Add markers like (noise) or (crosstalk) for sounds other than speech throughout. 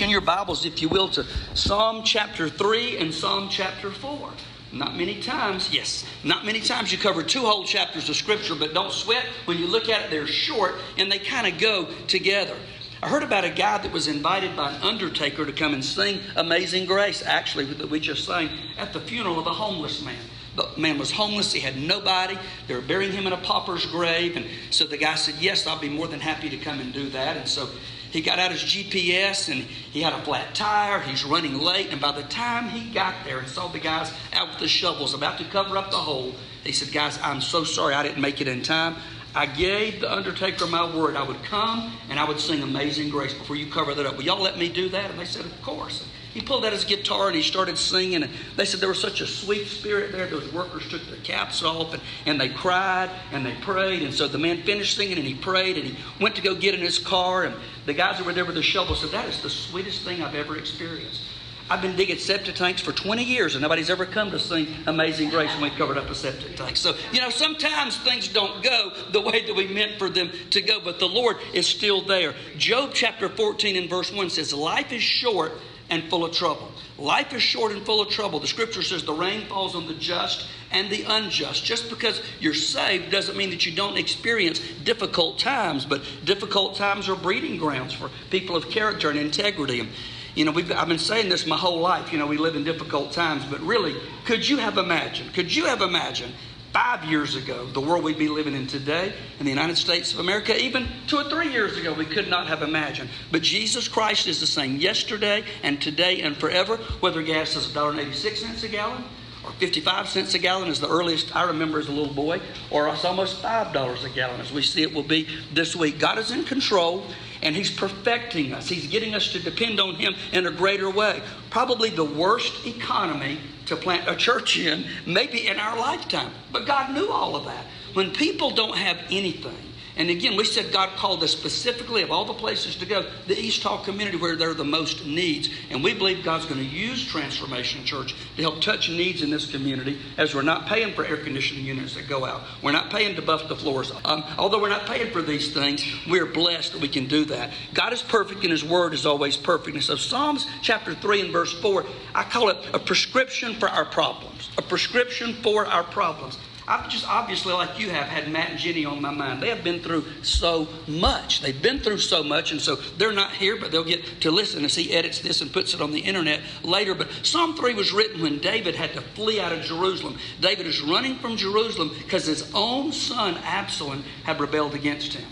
In your Bibles, if you will, to Psalm chapter 3 and Psalm chapter 4. Not many times, yes, not many times you cover two whole chapters of Scripture, but don't sweat. When you look at it, they're short and they kind of go together. I heard about a guy that was invited by an undertaker to come and sing Amazing Grace, actually, that we just sang at the funeral of a homeless man. The man was homeless, he had nobody. They were burying him in a pauper's grave. And so the guy said, Yes, I'll be more than happy to come and do that. And so he got out his GPS and he had a flat tire. He's running late. And by the time he got there and saw the guys out with the shovels about to cover up the hole, he said, Guys, I'm so sorry I didn't make it in time. I gave the undertaker my word. I would come and I would sing Amazing Grace before you cover that up. Will y'all let me do that? And they said, Of course. He pulled out his guitar and he started singing. And they said there was such a sweet spirit there. Those workers took their caps off and, and they cried and they prayed. And so the man finished singing and he prayed and he went to go get in his car. And the guys that were there with the shovel said, That is the sweetest thing I've ever experienced. I've been digging septic tanks for 20 years and nobody's ever come to sing Amazing Grace when we covered up a septic tank. So, you know, sometimes things don't go the way that we meant for them to go, but the Lord is still there. Job chapter 14 and verse 1 says, Life is short and full of trouble. Life is short and full of trouble. The scripture says the rain falls on the just and the unjust. Just because you're saved doesn't mean that you don't experience difficult times, but difficult times are breeding grounds for people of character and integrity. And, you know, I've been saying this my whole life. You know, we live in difficult times, but really, could you have imagined? Could you have imagined five years ago, the world we'd be living in today in the United States of America, even two or three years ago, we could not have imagined. But Jesus Christ is the same yesterday and today and forever, whether gas is $1.86 a gallon or 55 cents a gallon is the earliest I remember as a little boy, or it's almost $5 a gallon as we see it will be this week. God is in control and He's perfecting us. He's getting us to depend on Him in a greater way. Probably the worst economy to plant a church in, maybe in our lifetime. But God knew all of that. When people don't have anything, and again, we said God called us specifically of all the places to go, the East Hall community where there are the most needs. And we believe God's going to use Transformation Church to help touch needs in this community as we're not paying for air conditioning units that go out. We're not paying to buff the floors. Um, although we're not paying for these things, we're blessed that we can do that. God is perfect and His Word is always perfect. And so Psalms chapter 3 and verse 4, I call it a prescription for our problems. A prescription for our problems. I've just obviously, like you have, had Matt and Jenny on my mind. They have been through so much. They've been through so much, and so they're not here, but they'll get to listen as he edits this and puts it on the internet later. But Psalm 3 was written when David had to flee out of Jerusalem. David is running from Jerusalem because his own son, Absalom, had rebelled against him.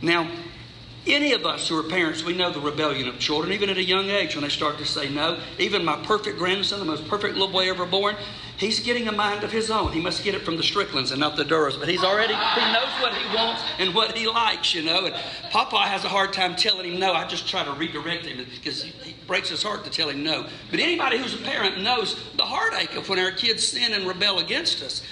Now, any of us who are parents, we know the rebellion of children, even at a young age when they start to say no. Even my perfect grandson, the most perfect little boy ever born, He's getting a mind of his own. He must get it from the Stricklands and not the Duras. But he's already, he knows what he wants and what he likes, you know. And Papa has a hard time telling him no. I just try to redirect him because he breaks his heart to tell him no. But anybody who's a parent knows the heartache of when our kids sin and rebel against us.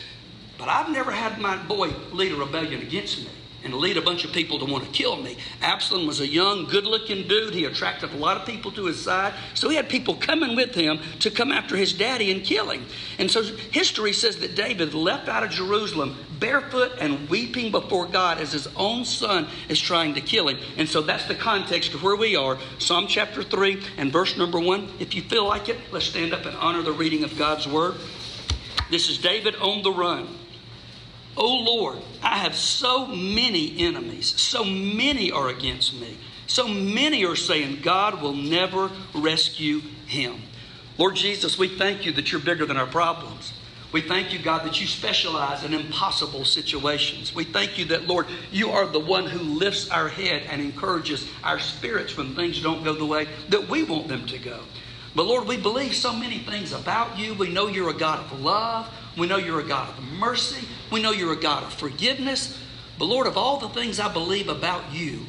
But I've never had my boy lead a rebellion against me and lead a bunch of people to want to kill me. Absalom was a young, good looking dude. He attracted a lot of people to his side. So he had people coming with him to come after his daddy and kill him. And so history says that David left out of Jerusalem barefoot and weeping before God as his own son is trying to kill him. And so that's the context of where we are. Psalm chapter 3 and verse number 1. If you feel like it, let's stand up and honor the reading of God's word. This is David on the run. Oh Lord, I have so many enemies. So many are against me. So many are saying God will never rescue him. Lord Jesus, we thank you that you're bigger than our problems. We thank you, God, that you specialize in impossible situations. We thank you that, Lord, you are the one who lifts our head and encourages our spirits when things don't go the way that we want them to go. But Lord, we believe so many things about you. We know you're a God of love. We know you're a God of mercy. We know you're a God of forgiveness. But Lord, of all the things I believe about you,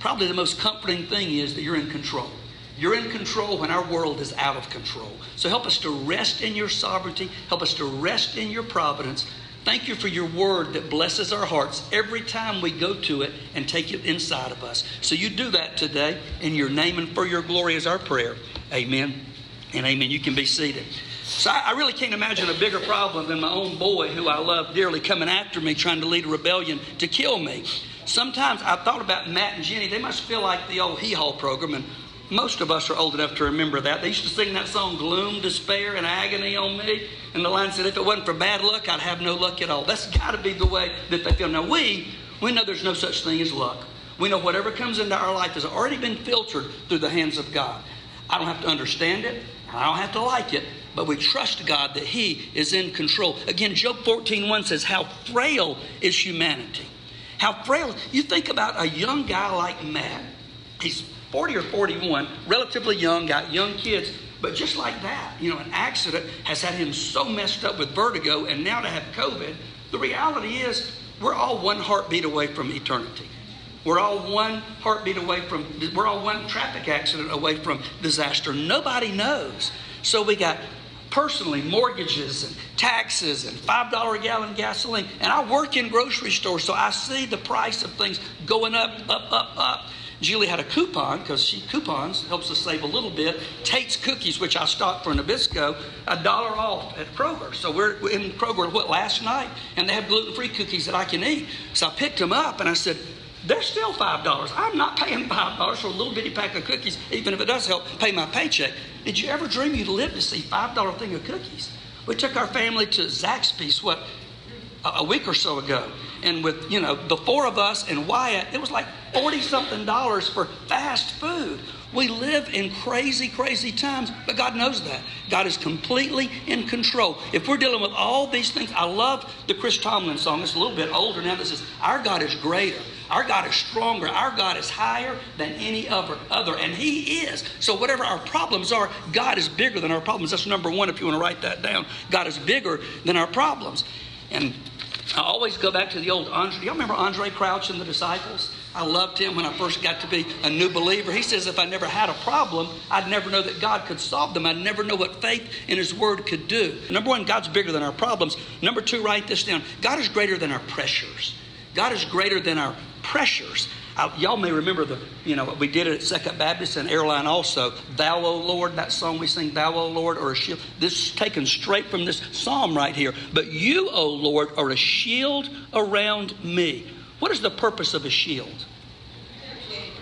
probably the most comforting thing is that you're in control. You're in control when our world is out of control. So help us to rest in your sovereignty. Help us to rest in your providence. Thank you for your word that blesses our hearts every time we go to it and take it inside of us. So you do that today in your name and for your glory is our prayer. Amen and amen. You can be seated. So I, really can't imagine a bigger problem than my own boy, who I love dearly, coming after me, trying to lead a rebellion to kill me. Sometimes I thought about Matt and Jenny. They must feel like the old hee haw program. And Most of us are old enough to remember that. They used to sing that song, Gloom, Despair, and Agony on Me. And the line said, If it wasn't for bad luck, I'd have no luck at all. That's got to be the way that they feel. Now, we, we know there's no such thing as luck. We know whatever comes into our life has already been filtered through the hands of God. I don't have to understand it, I don't have to like it, but we trust God that He is in control. Again, Job 14:1 says, How frail is humanity. How frail. You think about a young guy like Matt. He's 40 or 41, relatively young, got young kids, but just like that, you know, an accident has had him so messed up with vertigo, and now to have COVID, the reality is we're all one heartbeat away from eternity. We're all one heartbeat away from, we're all one traffic accident away from disaster. Nobody knows. So we got personally mortgages and taxes and $5 a gallon gasoline. And I work in grocery stores, so I see the price of things going up, up, up, up. Julie had a coupon because she coupons helps us save a little bit. Tate's cookies, which I stocked for Nabisco, a dollar off at Kroger. So we're in Kroger what last night, and they have gluten-free cookies that I can eat. So I picked them up and I said, they're still five dollars. I'm not paying five dollars for a little bitty pack of cookies, even if it does help pay my paycheck. Did you ever dream you'd live to see five dollar thing of cookies? We took our family to Zaxby's what a week or so ago, and with you know the four of us and Wyatt, it was like forty something dollars for fast food. We live in crazy, crazy times, but God knows that. God is completely in control. If we're dealing with all these things, I love the Chris Tomlin song. It's a little bit older now that says, Our God is greater. Our God is stronger. Our God is higher than any other, other, and He is. So whatever our problems are, God is bigger than our problems. That's number one. If you want to write that down, God is bigger than our problems. And I always go back to the old Andre. Y'all remember Andraé Crouch and the disciples? I loved him when I first got to be a new believer. He says if I never had a problem, I'd never know that God could solve them. I'd never know what faith in His Word could do. Number one, God's bigger than our problems. Number two, write this down God is greater than our pressures. God is greater than our pressures. I, y'all may remember the, you know, we did it at Second Baptist and Airline also. Thou, O Lord, that song we sing, Thou, O Lord, or a shield. This is taken straight from this psalm right here. But you, O Lord, are a shield around me. What is the purpose of a shield?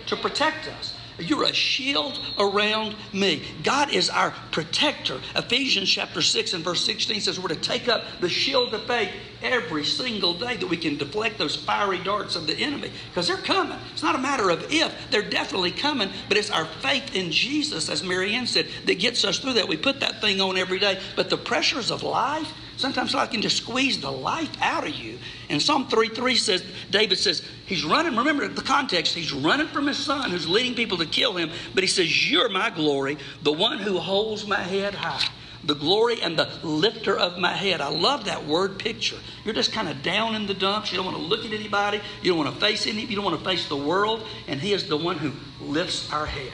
To protect us. You're a shield around me. God is our protector. Ephesians chapter 6 and verse 16 says we're to take up the shield of faith every single day that we can deflect those fiery darts of the enemy because they're coming. It's not a matter of if, they're definitely coming, but it's our faith in Jesus, as Marianne said, that gets us through that. We put that thing on every day. But the pressures of life, Sometimes God can just squeeze the life out of you. And Psalm 3 3 says, David says, he's running. Remember the context. He's running from his son who's leading people to kill him. But he says, You're my glory, the one who holds my head high. The glory and the lifter of my head. I love that word picture. You're just kind of down in the dumps. You don't want to look at anybody. You don't want to face any. You don't want to face the world. And He is the one who lifts our head.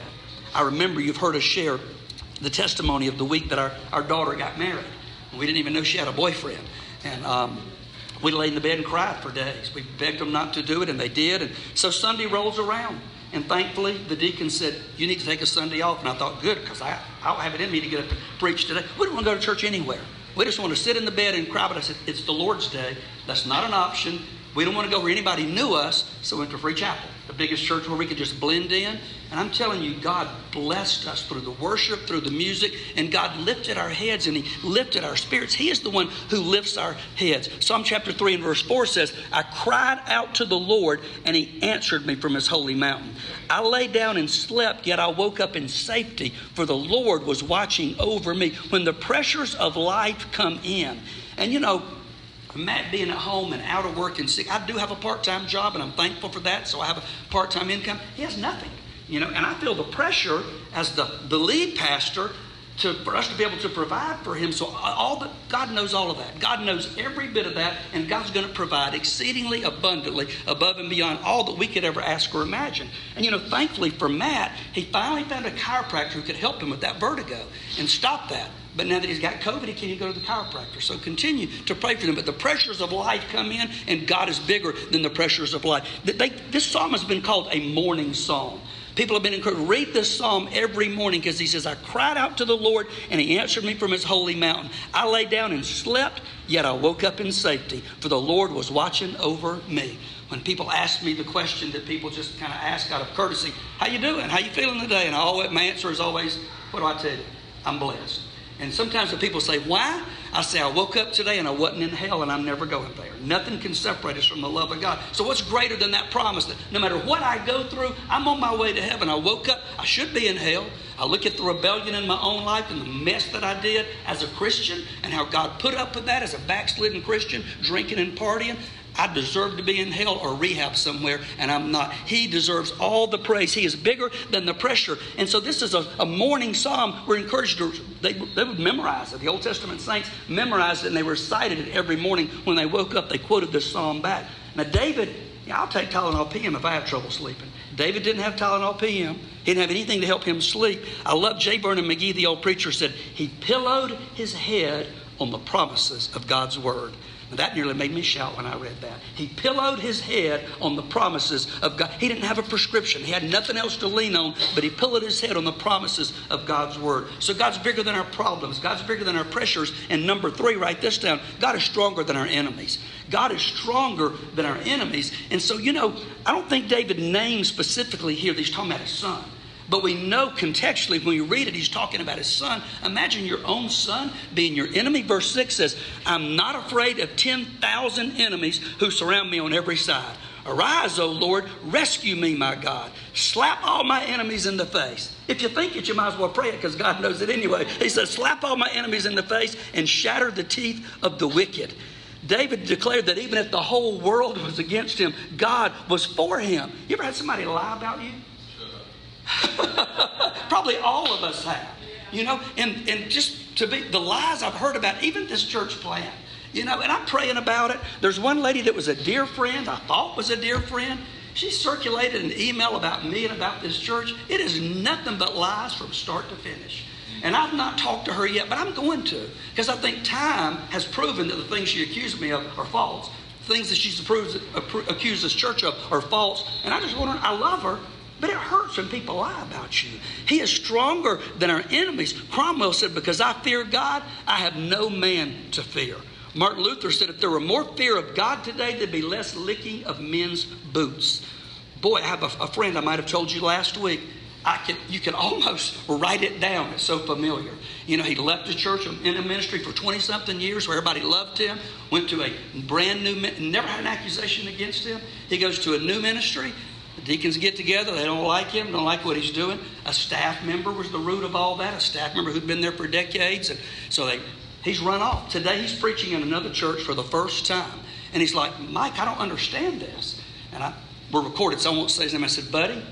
I remember you've heard us share the testimony of the week that our, our daughter got married. We didn't even know she had a boyfriend. And um, we laid in the bed and cried for days. We begged them not to do it, and they did. And so Sunday rolls around. And thankfully, the deacon said, You need to take a Sunday off. And I thought, Good, because I, I don't have it in me to get up and preach today. We don't want to go to church anywhere. We just want to sit in the bed and cry. But I said, It's the Lord's day. That's not an option. We don't want to go where anybody knew us, so we went to Free Chapel, the biggest church where we could just blend in. And I'm telling you, God blessed us through the worship, through the music, and God lifted our heads and He lifted our spirits. He is the one who lifts our heads. Psalm chapter 3 and verse 4 says, I cried out to the Lord, and He answered me from His holy mountain. I lay down and slept, yet I woke up in safety, for the Lord was watching over me. When the pressures of life come in, and you know, Matt being at home and out of work and sick. I do have a part time job and I'm thankful for that, so I have a part time income. He has nothing. You know, and I feel the pressure as the, the lead pastor to, for us to be able to provide for him. So all that God knows all of that. God knows every bit of that, and God's going to provide exceedingly abundantly above and beyond all that we could ever ask or imagine. And you know, thankfully for Matt, he finally found a chiropractor who could help him with that vertigo and stop that. But now that he's got COVID, he can't even go to the chiropractor. So continue to pray for them. But the pressures of life come in, and God is bigger than the pressures of life. They, this psalm has been called a morning psalm. People have been encouraged. To read this psalm every morning because he says, I cried out to the Lord and he answered me from his holy mountain. I lay down and slept, yet I woke up in safety, for the Lord was watching over me. When people ask me the question that people just kind of ask out of courtesy, how you doing? How you feeling today? And always, my answer is always, what do I tell you? I'm blessed. And sometimes when people say, Why? I say, I woke up today and I wasn't in hell and I'm never going there. Nothing can separate us from the love of God. So, what's greater than that promise that no matter what I go through, I'm on my way to heaven? I woke up, I should be in hell. I look at the rebellion in my own life and the mess that I did as a Christian and how God put up with that as a backslidden Christian, drinking and partying. I deserve to be in hell or rehab somewhere, and I'm not. He deserves all the praise. He is bigger than the pressure. And so, this is a, a morning psalm. We're encouraged to, they, they would memorize it. The Old Testament saints memorized it, and they recited it every morning. When they woke up, they quoted this psalm back. Now, David, yeah, I'll take Tylenol PM if I have trouble sleeping. David didn't have Tylenol PM. He didn't have anything to help him sleep. I love J. Vernon McGee, the old preacher, said he pillowed his head on the promises of God's word. That nearly made me shout when I read that. He pillowed his head on the promises of God. He didn't have a prescription, he had nothing else to lean on, but he pillowed his head on the promises of God's word. So God's bigger than our problems, God's bigger than our pressures. And number three, write this down God is stronger than our enemies. God is stronger than our enemies. And so, you know, I don't think David names specifically here that he's talking about his son. But we know contextually when you read it, he's talking about his son. Imagine your own son being your enemy. Verse 6 says, I'm not afraid of 10,000 enemies who surround me on every side. Arise, O Lord, rescue me, my God. Slap all my enemies in the face. If you think it, you might as well pray it because God knows it anyway. He says, Slap all my enemies in the face and shatter the teeth of the wicked. David declared that even if the whole world was against him, God was for him. You ever had somebody lie about you? (laughs) Probably all of us have. You know, and, and just to be the lies I've heard about, even this church plan. You know, and I'm praying about it. There's one lady that was a dear friend, I thought was a dear friend. She circulated an email about me and about this church. It is nothing but lies from start to finish. And I've not talked to her yet, but I'm going to. Because I think time has proven that the things she accused me of are false. Things that she's accused this church of are false. And I just wonder, I love her, but it hurts when people lie about you. He is stronger than our enemies. Cromwell said, Because I fear God, I have no man to fear. Martin Luther said, If there were more fear of God today, there'd be less licking of men's boots. Boy, I have a, a friend I might have told you last week. I can, you can almost write it down. It's so familiar. You know, he left the church in a ministry for 20 something years where everybody loved him, went to a brand new, never had an accusation against him. He goes to a new ministry, deacons get together. They don't like him, don't like what he's doing. A staff member was the root of all that, a staff member who'd been there for decades. And so they, he's run off. Today he's preaching in another church for the first time. And he's like, Mike, I don't understand this. And I, we're recorded, so I won't say his name. I said, buddy,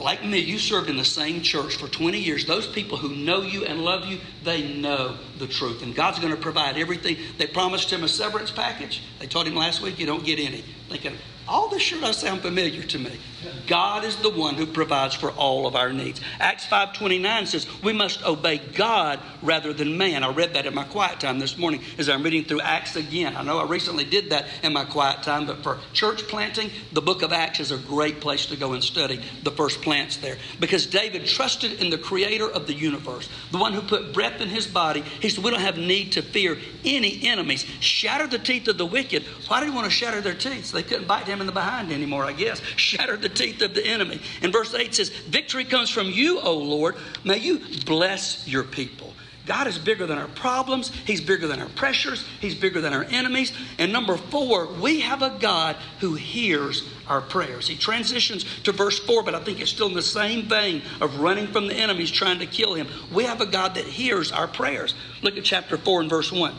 like me, you served in the same church for 20 years. Those people who know you and love you, they know the truth. And God's going to provide everything. They promised him a severance package. They told him last week, you don't get any. Thinking, all this sure does sound familiar to me. God is the one who provides for all of our needs. Acts 5.29 says we must obey God rather than man. I read that in my quiet time this morning as I'm reading through Acts again. I know I recently did that in my quiet time, but for church planting, the book of Acts is a great place to go and study the first plants there. Because David trusted in the creator of the universe, the one who put breath in his body. He said, we don't have need to fear any enemies. Shatter the teeth of the wicked. Why do you want to shatter their teeth? So they couldn't bite him in the behind anymore, I guess. Shatter the teeth of the enemy. And verse 8 says, Victory comes from you, O Lord. May you bless your people. God is bigger than our problems. He's bigger than our pressures. He's bigger than our enemies. And number four, we have a God who hears our prayers. He transitions to verse four, but I think it's still in the same vein of running from the enemies trying to kill him. We have a God that hears our prayers. Look at chapter four and verse one.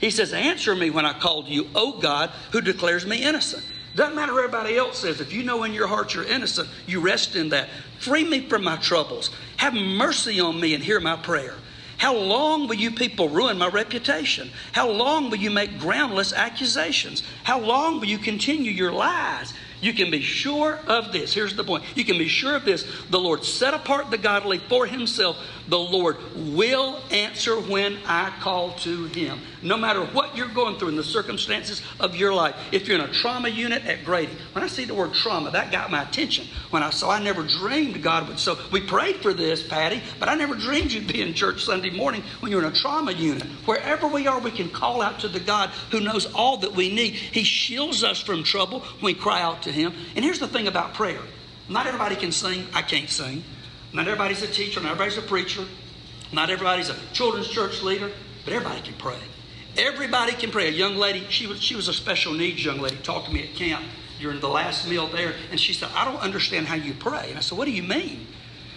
He says, Answer me when I call to you, O God, who declares me innocent. Doesn't matter what everybody else says. If you know in your heart you're innocent, you rest in that. Free me from my troubles. Have mercy on me and hear my prayer. How long will you people ruin my reputation? How long will you make groundless accusations? How long will you continue your lies? You can be sure of this. Here's the point. You can be sure of this. The Lord set apart the godly for himself. The Lord will answer when I call to him. No matter what you're going through in the circumstances of your life. If you're in a trauma unit at Grady, when I see the word trauma, that got my attention. When I saw, I never dreamed God would. So we prayed for this, Patty, but I never dreamed you'd be in church Sunday morning when you're in a trauma unit. Wherever we are, we can call out to the God who knows all that we need. He shields us from trouble when we cry out to Him. And here's the thing about prayer not everybody can sing. I can't sing. Not everybody's a teacher. Not everybody's a preacher. Not everybody's a children's church leader. But everybody can pray. Everybody can pray. A young lady, she was, she was a special needs young lady, talked to me at camp during the last meal there, and she said, I don't understand how you pray. And I said, What do you mean?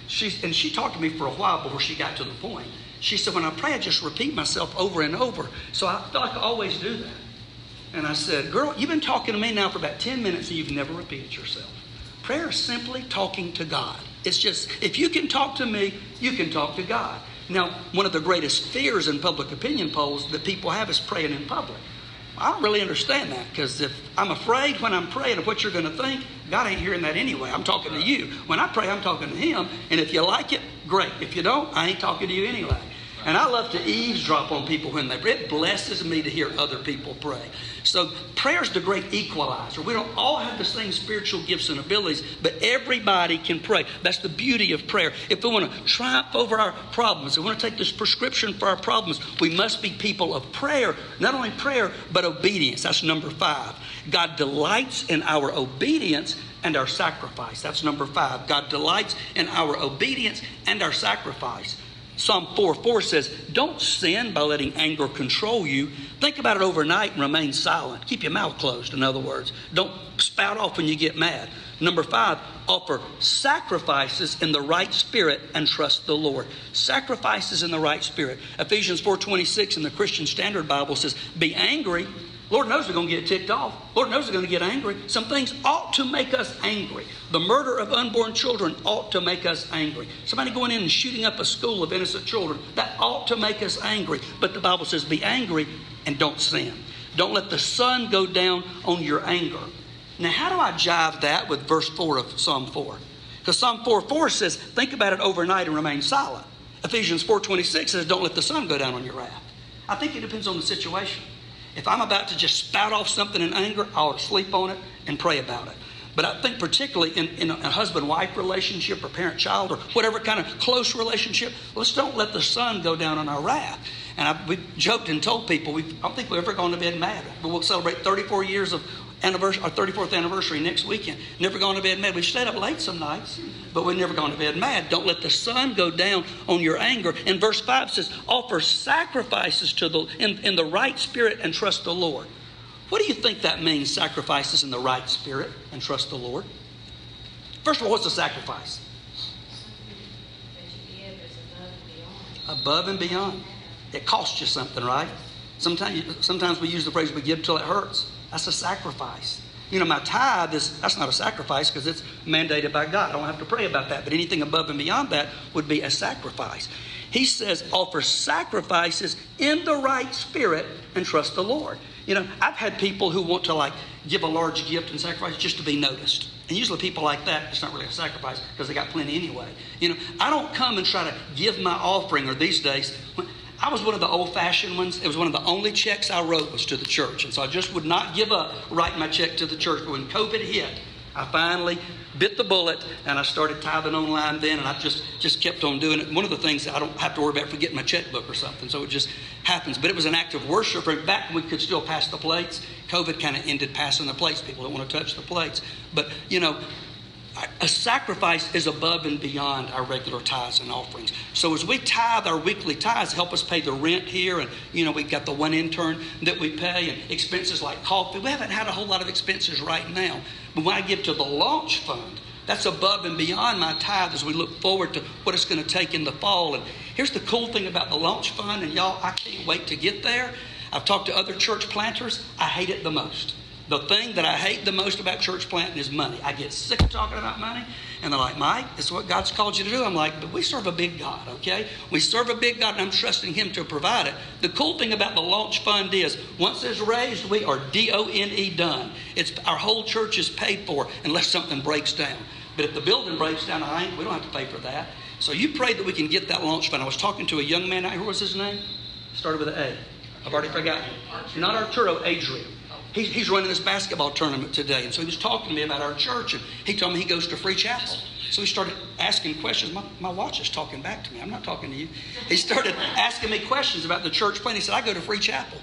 She, and she talked to me for a while before she got to the point. She said, When I pray, I just repeat myself over and over. So I feel like I always do that. And I said, Girl, you've been talking to me now for about 10 minutes and you've never repeated yourself. Prayer is simply talking to God. It's just, if you can talk to me, you can talk to God. Now, one of the greatest fears in public opinion polls that people have is praying in public. I don't really understand that because if I'm afraid when I'm praying of what you're going to think, God ain't hearing that anyway. I'm talking to you. When I pray, I'm talking to Him. And if you like it, great. If you don't, I ain't talking to you anyway. And I love to eavesdrop on people when they pray. It blesses me to hear other people pray. So prayer is the great equalizer. We don't all have the same spiritual gifts and abilities, but everybody can pray. That's the beauty of prayer. If we want to triumph over our problems, if we want to take this prescription for our problems, we must be people of prayer. Not only prayer, but obedience. That's number five. God delights in our obedience and our sacrifice. That's number five. God delights in our obedience and our sacrifice. Psalm 4 4 says, Don't sin by letting anger control you. Think about it overnight and remain silent. Keep your mouth closed, in other words. Don't spout off when you get mad. Number five, offer sacrifices in the right spirit and trust the Lord. Sacrifices in the right spirit. Ephesians 4.26 in the Christian Standard Bible says, Be angry Lord knows we're going to get ticked off. Lord knows we're going to get angry. Some things ought to make us angry. The murder of unborn children ought to make us angry. Somebody going in and shooting up a school of innocent children, that ought to make us angry. But the Bible says, be angry and don't sin. Don't let the sun go down on your anger. Now, how do I jive that with verse 4 of Psalm 4? Because Psalm 4 4 says, think about it overnight and remain silent. Ephesians 4.26 says, don't let the sun go down on your wrath. I think it depends on the situation. If I'm about to just spout off something in anger, I'll sleep on it and pray about it. But I think, particularly in, in a husband wife relationship or parent child or whatever kind of close relationship, let's don't let the sun go down on our wrath. And I, we joked and told people, we, I don't think we've ever gone to bed mad. But we'll celebrate 34 years of anniversary, our 34th anniversary next weekend. Never gone to bed mad. We've stayed up late some nights, but we've never gone to bed mad. Don't let the sun go down on your anger. And verse 5 says, offer sacrifices to the in, in the right spirit and trust the Lord. What do you think that means, sacrifices in the right spirit and trust the Lord? First of all, what's a sacrifice? Above and beyond. It costs you something, right? Sometimes, sometimes we use the phrase we give till it hurts. That's a sacrifice. You know, my tithe is that's not a sacrifice because it's mandated by God. I don't have to pray about that. But anything above and beyond that would be a sacrifice. He says, offer sacrifices in the right spirit and trust the Lord. You know, I've had people who want to like give a large gift and sacrifice just to be noticed. And usually people like that, it's not really a sacrifice because they got plenty anyway. You know, I don't come and try to give my offering or these days. I was one of the old fashioned ones. It was one of the only checks I wrote was to the church. And so I just would not give up writing my check to the church. But when COVID hit, I finally bit the bullet and I started tithing online then and I just, just kept on doing it. One of the things I don't have to worry about forgetting my checkbook or something. So it just happens. But it was an act of worship. Back when we could still pass the plates, COVID kind of ended passing the plates. People don't want to touch the plates. But, you know, a sacrifice is above and beyond our regular tithes and offerings. So as we tithe our weekly tithes, help us pay the rent here, and you know we've got the one intern that we pay, and expenses like coffee. We haven't had a whole lot of expenses right now, but when I give to the launch fund, that's above and beyond my tithe as we look forward to what it's going to take in the fall. And here's the cool thing about the launch fund, and y'all, I can't wait to get there. I've talked to other church planters. I hate it the most The thing that I hate the most about church planting is money. I get sick of talking about money. And they're like, Mike, this is what God's called you to do. I'm like, but we serve a big God, okay? We serve a big God, and I'm trusting Him to provide it. The cool thing about the launch fund is once it's raised, we are D O N E done. It's our whole church is paid for unless something breaks down. But if the building breaks down, I ain't, we don't have to pay for that. So you pray that we can get that launch fund. I was talking to a young man out here. What was his name? Started with an A. I've already forgotten. Not Arturo, Adrian. He's, he's running this basketball tournament today. And so he was talking to me about our church. And he told me he goes to Free Chapel. So he started asking questions. My, my watch is talking back to me. I'm not talking to you. He started asking me questions about the church plan. He said, I go to Free Chapel.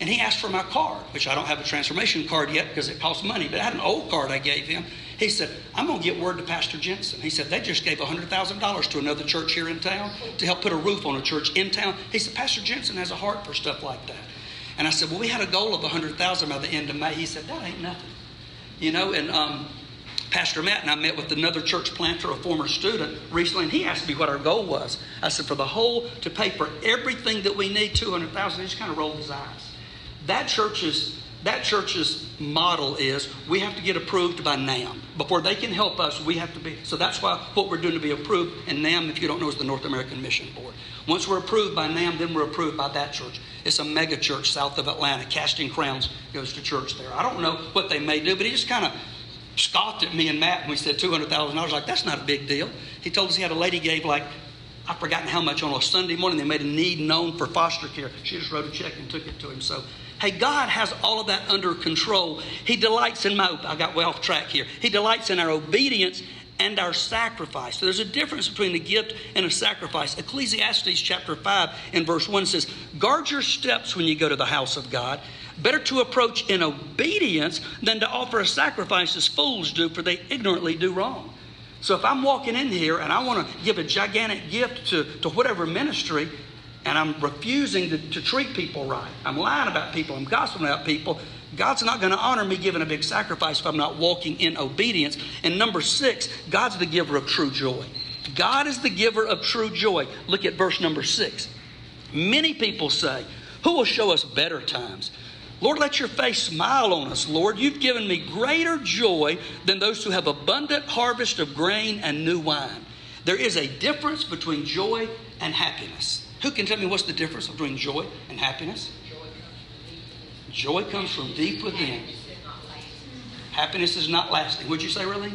And he asked for my card, which I don't have a transformation card yet because it costs money, but I had an old card I gave him. He said, I'm going to get word to Pastor Jentezen. He said, they just gave $100,000 to another church here in town to help put a roof on a church in town. He said, Pastor Jentezen has a heart for stuff like that. And I said, well, we had a goal of 100000 by the end of May. He said, that ain't nothing. You know, and um, Pastor Matt and I met with another church planter, a former student, recently, and he asked me what our goal was. I said, for the whole, to pay for everything that we need, 200000 He just kind of rolled his eyes. That church's that church's model is we have to get approved by NAM. Before they can help us, we have to be. So that's why what we're doing to be approved, and NAM, if you don't know, is the North American Mission Board. Once we're approved by NAM, then we're approved by that church. It's a mega church south of Atlanta. Casting Crowns goes to church there. I don't know what they may do, but he just kind of scoffed at me and Matt when we said $200,000. I was like, that's not a big deal. He told us he had a lady gave like, I've forgotten how much on a Sunday morning. They made a need known for foster care. She just wrote a check and took it to him. So, hey, God has all of that under control. He delights in my, I got way off track here. He delights in our obedience and our sacrifice. So there's a difference between a gift and a sacrifice. Ecclesiastes chapter 5 and verse 1 says, Guard your steps when you go to the house of God. Better to approach in obedience than to offer a sacrifice as fools do, for they ignorantly do wrong. So if I'm walking in here and I want to give a gigantic gift to, to whatever ministry, and I'm refusing to, to treat people right, I'm lying about people, I'm gossiping about people, God's not going to honor me giving a big sacrifice if I'm not walking in obedience. And number six, God's the giver of true joy. God is the giver of true joy. Look at verse number six. Many people say, Who will show us better times? Lord, let your face smile on us, Lord. You've given me greater joy than those who have abundant harvest of grain and new wine. There is a difference between joy and happiness. Who can tell me what's the difference between joy and happiness? Joy comes from deep within. Happiness is not lasting. Would you say, really?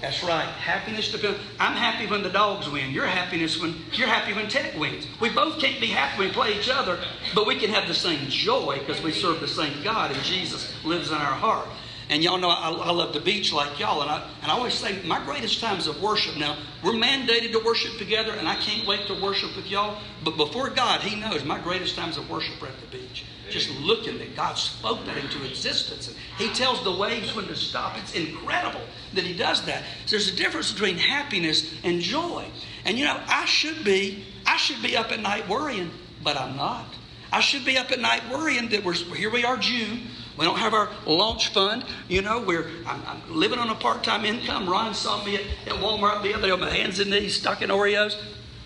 That's right. Happiness depends. I'm happy when the dogs win. You're happiness when you're happy when Tech wins. We both can't be happy when we play each other, but we can have the same joy because we serve the same God and Jesus lives in our heart. And y'all know I, I, love the beach like y'all, and I, and I always say my greatest times of worship. Now we're mandated to worship together, and I can't wait to worship with y'all. But before God, He knows my greatest times of worship are at the beach just looking that God spoke that into existence. And He tells the waves when to stop. It's incredible that He does that. So there's a difference between happiness and joy. And you know, I should be, I should be up at night worrying, but I'm not. I should be up at night worrying that we're here. We are June. We don't have our launch fund. You know, we're I'm, I'm living on a part-time income. Ron saw me at, at Walmart the other day on my hands and knees, stuck in Oreos.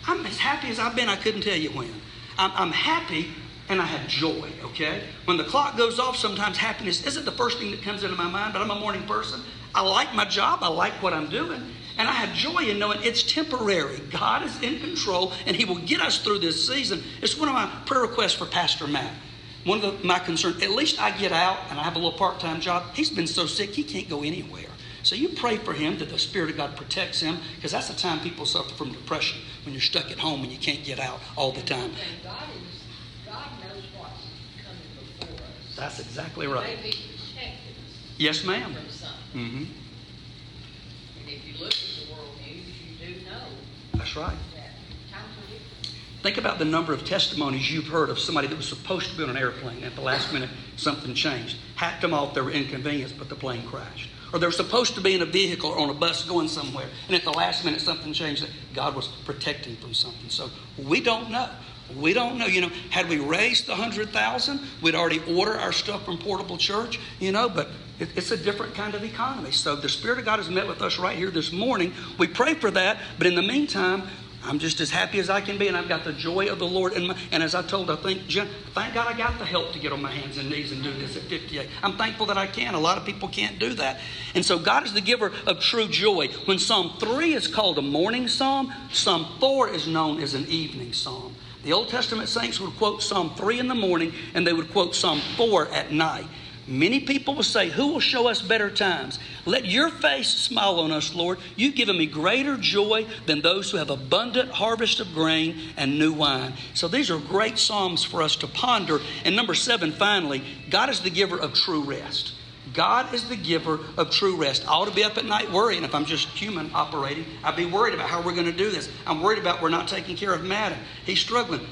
I'm as happy as I've been. I couldn't tell you when. I'm, I'm happy and I have joy, okay? When the clock goes off, sometimes happiness isn't the first thing that comes into my mind, but I'm a morning person. I like my job, I like what I'm doing, and I have joy in knowing it's temporary. God is in control, and He will get us through this season. It's one of my prayer requests for Pastor Matt. One of the, my concerns, at least I get out and I have a little part time job. He's been so sick, he can't go anywhere. So you pray for him that the Spirit of God protects him, because that's the time people suffer from depression when you're stuck at home and you can't get out all the time. God knows what's coming before us. That's exactly right. Yes, ma'am. Mm-hmm. And if you look at the world news, you do know. That's right. Think about the number of testimonies you've heard of somebody that was supposed to be on an airplane and at the last minute something changed. Hacked them off, they were inconvenienced, but the plane crashed. Or they were supposed to be in a vehicle or on a bus going somewhere, and at the last minute something changed God was protecting from something. So we don't know. We don't know. You know, had we raised the hundred thousand, we'd already order our stuff from Portable Church. You know, but it, it's a different kind of economy. So the Spirit of God has met with us right here this morning. We pray for that, but in the meantime, I'm just as happy as I can be, and I've got the joy of the Lord. And, my, and as I told, I think, thank God I got the help to get on my hands and knees and do this at 58. I'm thankful that I can. A lot of people can't do that. And so God is the giver of true joy. When Psalm 3 is called a morning psalm, Psalm 4 is known as an evening psalm. The Old Testament saints would quote Psalm 3 in the morning, and they would quote Psalm 4 at night. Many people will say, Who will show us better times? Let your face smile on us, Lord. You've given me greater joy than those who have abundant harvest of grain and new wine. So these are great Psalms for us to ponder. And number seven, finally, God is the giver of true rest. God is the giver of true rest. I ought to be up at night worrying if I'm just human operating. I'd be worried about how we're going to do this. I'm worried about we're not taking care of Madden. He's struggling.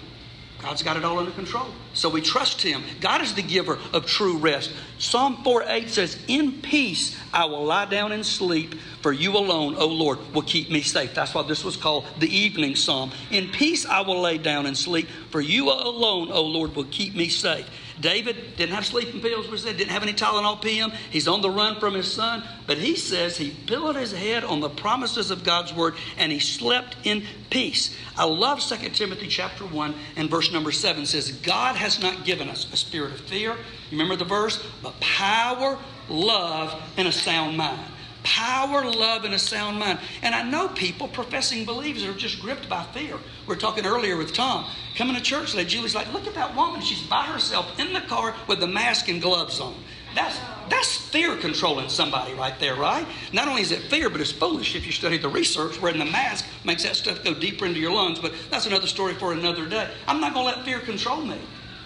God's got it all under control. So we trust Him. God is the giver of true rest. Psalm 4 8 says, In peace I will lie down and sleep, for you alone, O Lord, will keep me safe. That's why this was called the evening psalm. In peace I will lay down and sleep, for you alone, O Lord, will keep me safe. David didn't have sleeping pills, we said, didn't have any Tylenol PM. He's on the run from his son. But he says he pillowed his head on the promises of God's word and he slept in peace. I love 2 Timothy chapter 1 and verse number 7 says, God has not given us a spirit of fear. Remember the verse? But power, love, and a sound mind power, love, and a sound mind. And I know people, professing believers, are just gripped by fear. We are talking earlier with Tom. Coming to church today, Julie's like, look at that woman. She's by herself in the car with the mask and gloves on. That's, that's fear controlling somebody right there, right? Not only is it fear, but it's foolish if you study the research wherein the mask makes that stuff go deeper into your lungs. But that's another story for another day. I'm not going to let fear control me.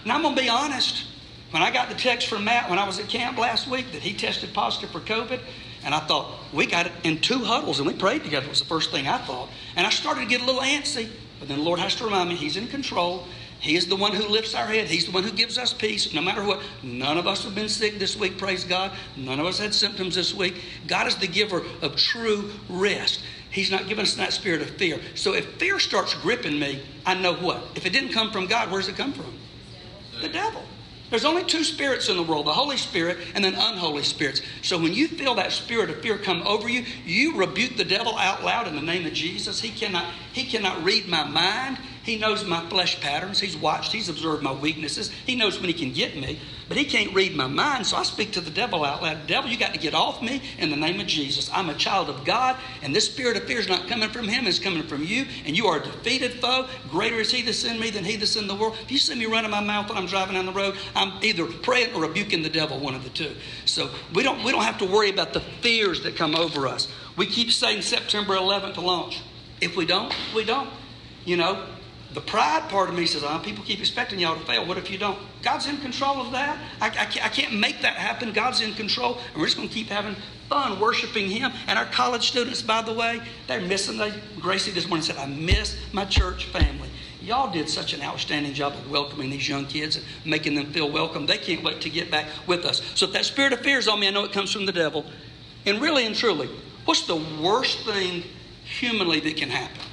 And I'm going to be honest. When I got the text from Matt when I was at camp last week that he tested positive for COVID, and I thought, we got it in two huddles and we prayed together, was the first thing I thought. And I started to get a little antsy. But then the Lord has to remind me He's in control. He is the one who lifts our head. He's the one who gives us peace no matter what. None of us have been sick this week, praise God. None of us had symptoms this week. God is the giver of true rest. He's not giving us that spirit of fear. So if fear starts gripping me, I know what? If it didn't come from God, where does it come from? The devil. There's only two spirits in the world the Holy Spirit and then unholy spirits. So when you feel that spirit of fear come over you, you rebuke the devil out loud in the name of Jesus. He cannot, he cannot read my mind. He knows my flesh patterns. He's watched, he's observed my weaknesses. He knows when he can get me, but he can't read my mind. So I speak to the devil out loud. Devil, you got to get off me in the name of Jesus. I'm a child of God, and this spirit of fear is not coming from him, it's coming from you, and you are a defeated foe. Greater is he that's in me than he that's in the world. If you see me running my mouth when I'm driving down the road, I'm either praying or rebuking the devil, one of the two. So we don't we don't have to worry about the fears that come over us. We keep saying September 11th to launch. If we don't, we don't. You know, the pride part of me says, oh, people keep expecting y'all to fail. What if you don't? God's in control of that. I, I, can't, I can't make that happen. God's in control. And we're just going to keep having fun worshiping Him. And our college students, by the way, they're missing. They, Gracie this morning said, I miss my church family. Y'all did such an outstanding job of welcoming these young kids and making them feel welcome. They can't wait to get back with us. So if that spirit of fear is on me, I know it comes from the devil. And really and truly, what's the worst thing humanly that can happen?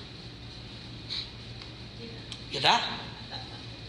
You die.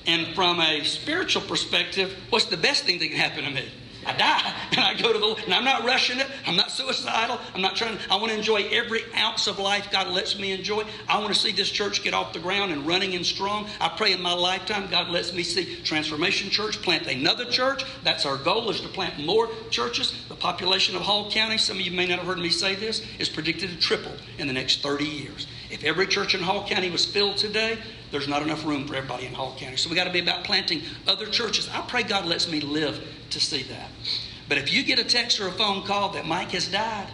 And from a spiritual perspective, what's the best thing that can happen to me? I die (laughs) and I go to the Lord. And I'm not rushing it. I'm not suicidal. I'm not trying. I want to enjoy every ounce of life God lets me enjoy. I want to see this church get off the ground and running and strong. I pray in my lifetime God lets me see Transformation Church plant another church. That's our goal is to plant more churches. The population of Hall County, some of you may not have heard me say this, is predicted to triple in the next 30 years. If every church in Hall County was filled today, there's not enough room for everybody in Hall County. So we got to be about planting other churches. I pray God lets me live to see that. But if you get a text or a phone call that Mike has died,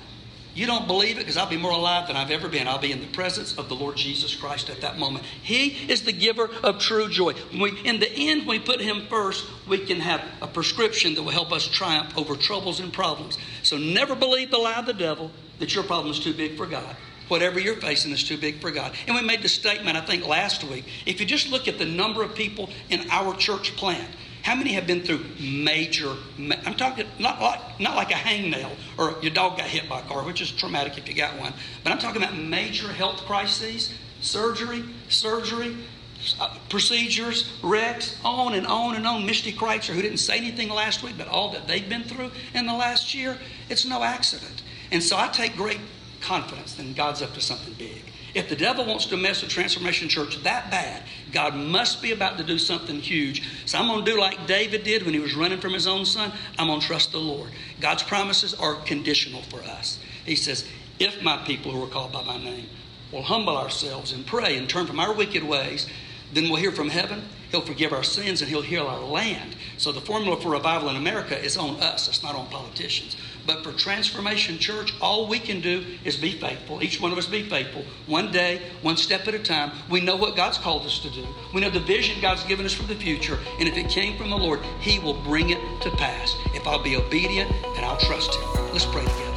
you don't believe it because I'll be more alive than I've ever been. I'll be in the presence of the Lord Jesus Christ at that moment. He is the giver of true joy. We, in the end, we put Him first, we can have a prescription that will help us triumph over troubles and problems. So never believe the lie of the devil that your problem is too big for God. Whatever you're facing is too big for God. And we made the statement, I think, last week. If you just look at the number of people in our church plant, how many have been through major? I'm talking not like not like a hangnail or your dog got hit by a car, which is traumatic if you got one. But I'm talking about major health crises, surgery, surgery, uh, procedures, wrecks, on and on and on. Misty Kreitzer, who didn't say anything last week, but all that they've been through in the last year, it's no accident. And so I take great confidence then God's up to something big. If the devil wants to mess with Transformation Church that bad, God must be about to do something huge. So I'm going to do like David did when he was running from his own son. I'm going to trust the Lord. God's promises are conditional for us. He says, If my people who are called by my name will humble ourselves and pray and turn from our wicked ways, then we'll hear from heaven. He'll forgive our sins and he'll heal our land. So the formula for revival in America is on us, it's not on politicians. But for Transformation Church, all we can do is be faithful. Each one of us be faithful. One day, one step at a time. We know what God's called us to do. We know the vision God's given us for the future. And if it came from the Lord, He will bring it to pass. If I'll be obedient and I'll trust Him. Let's pray together.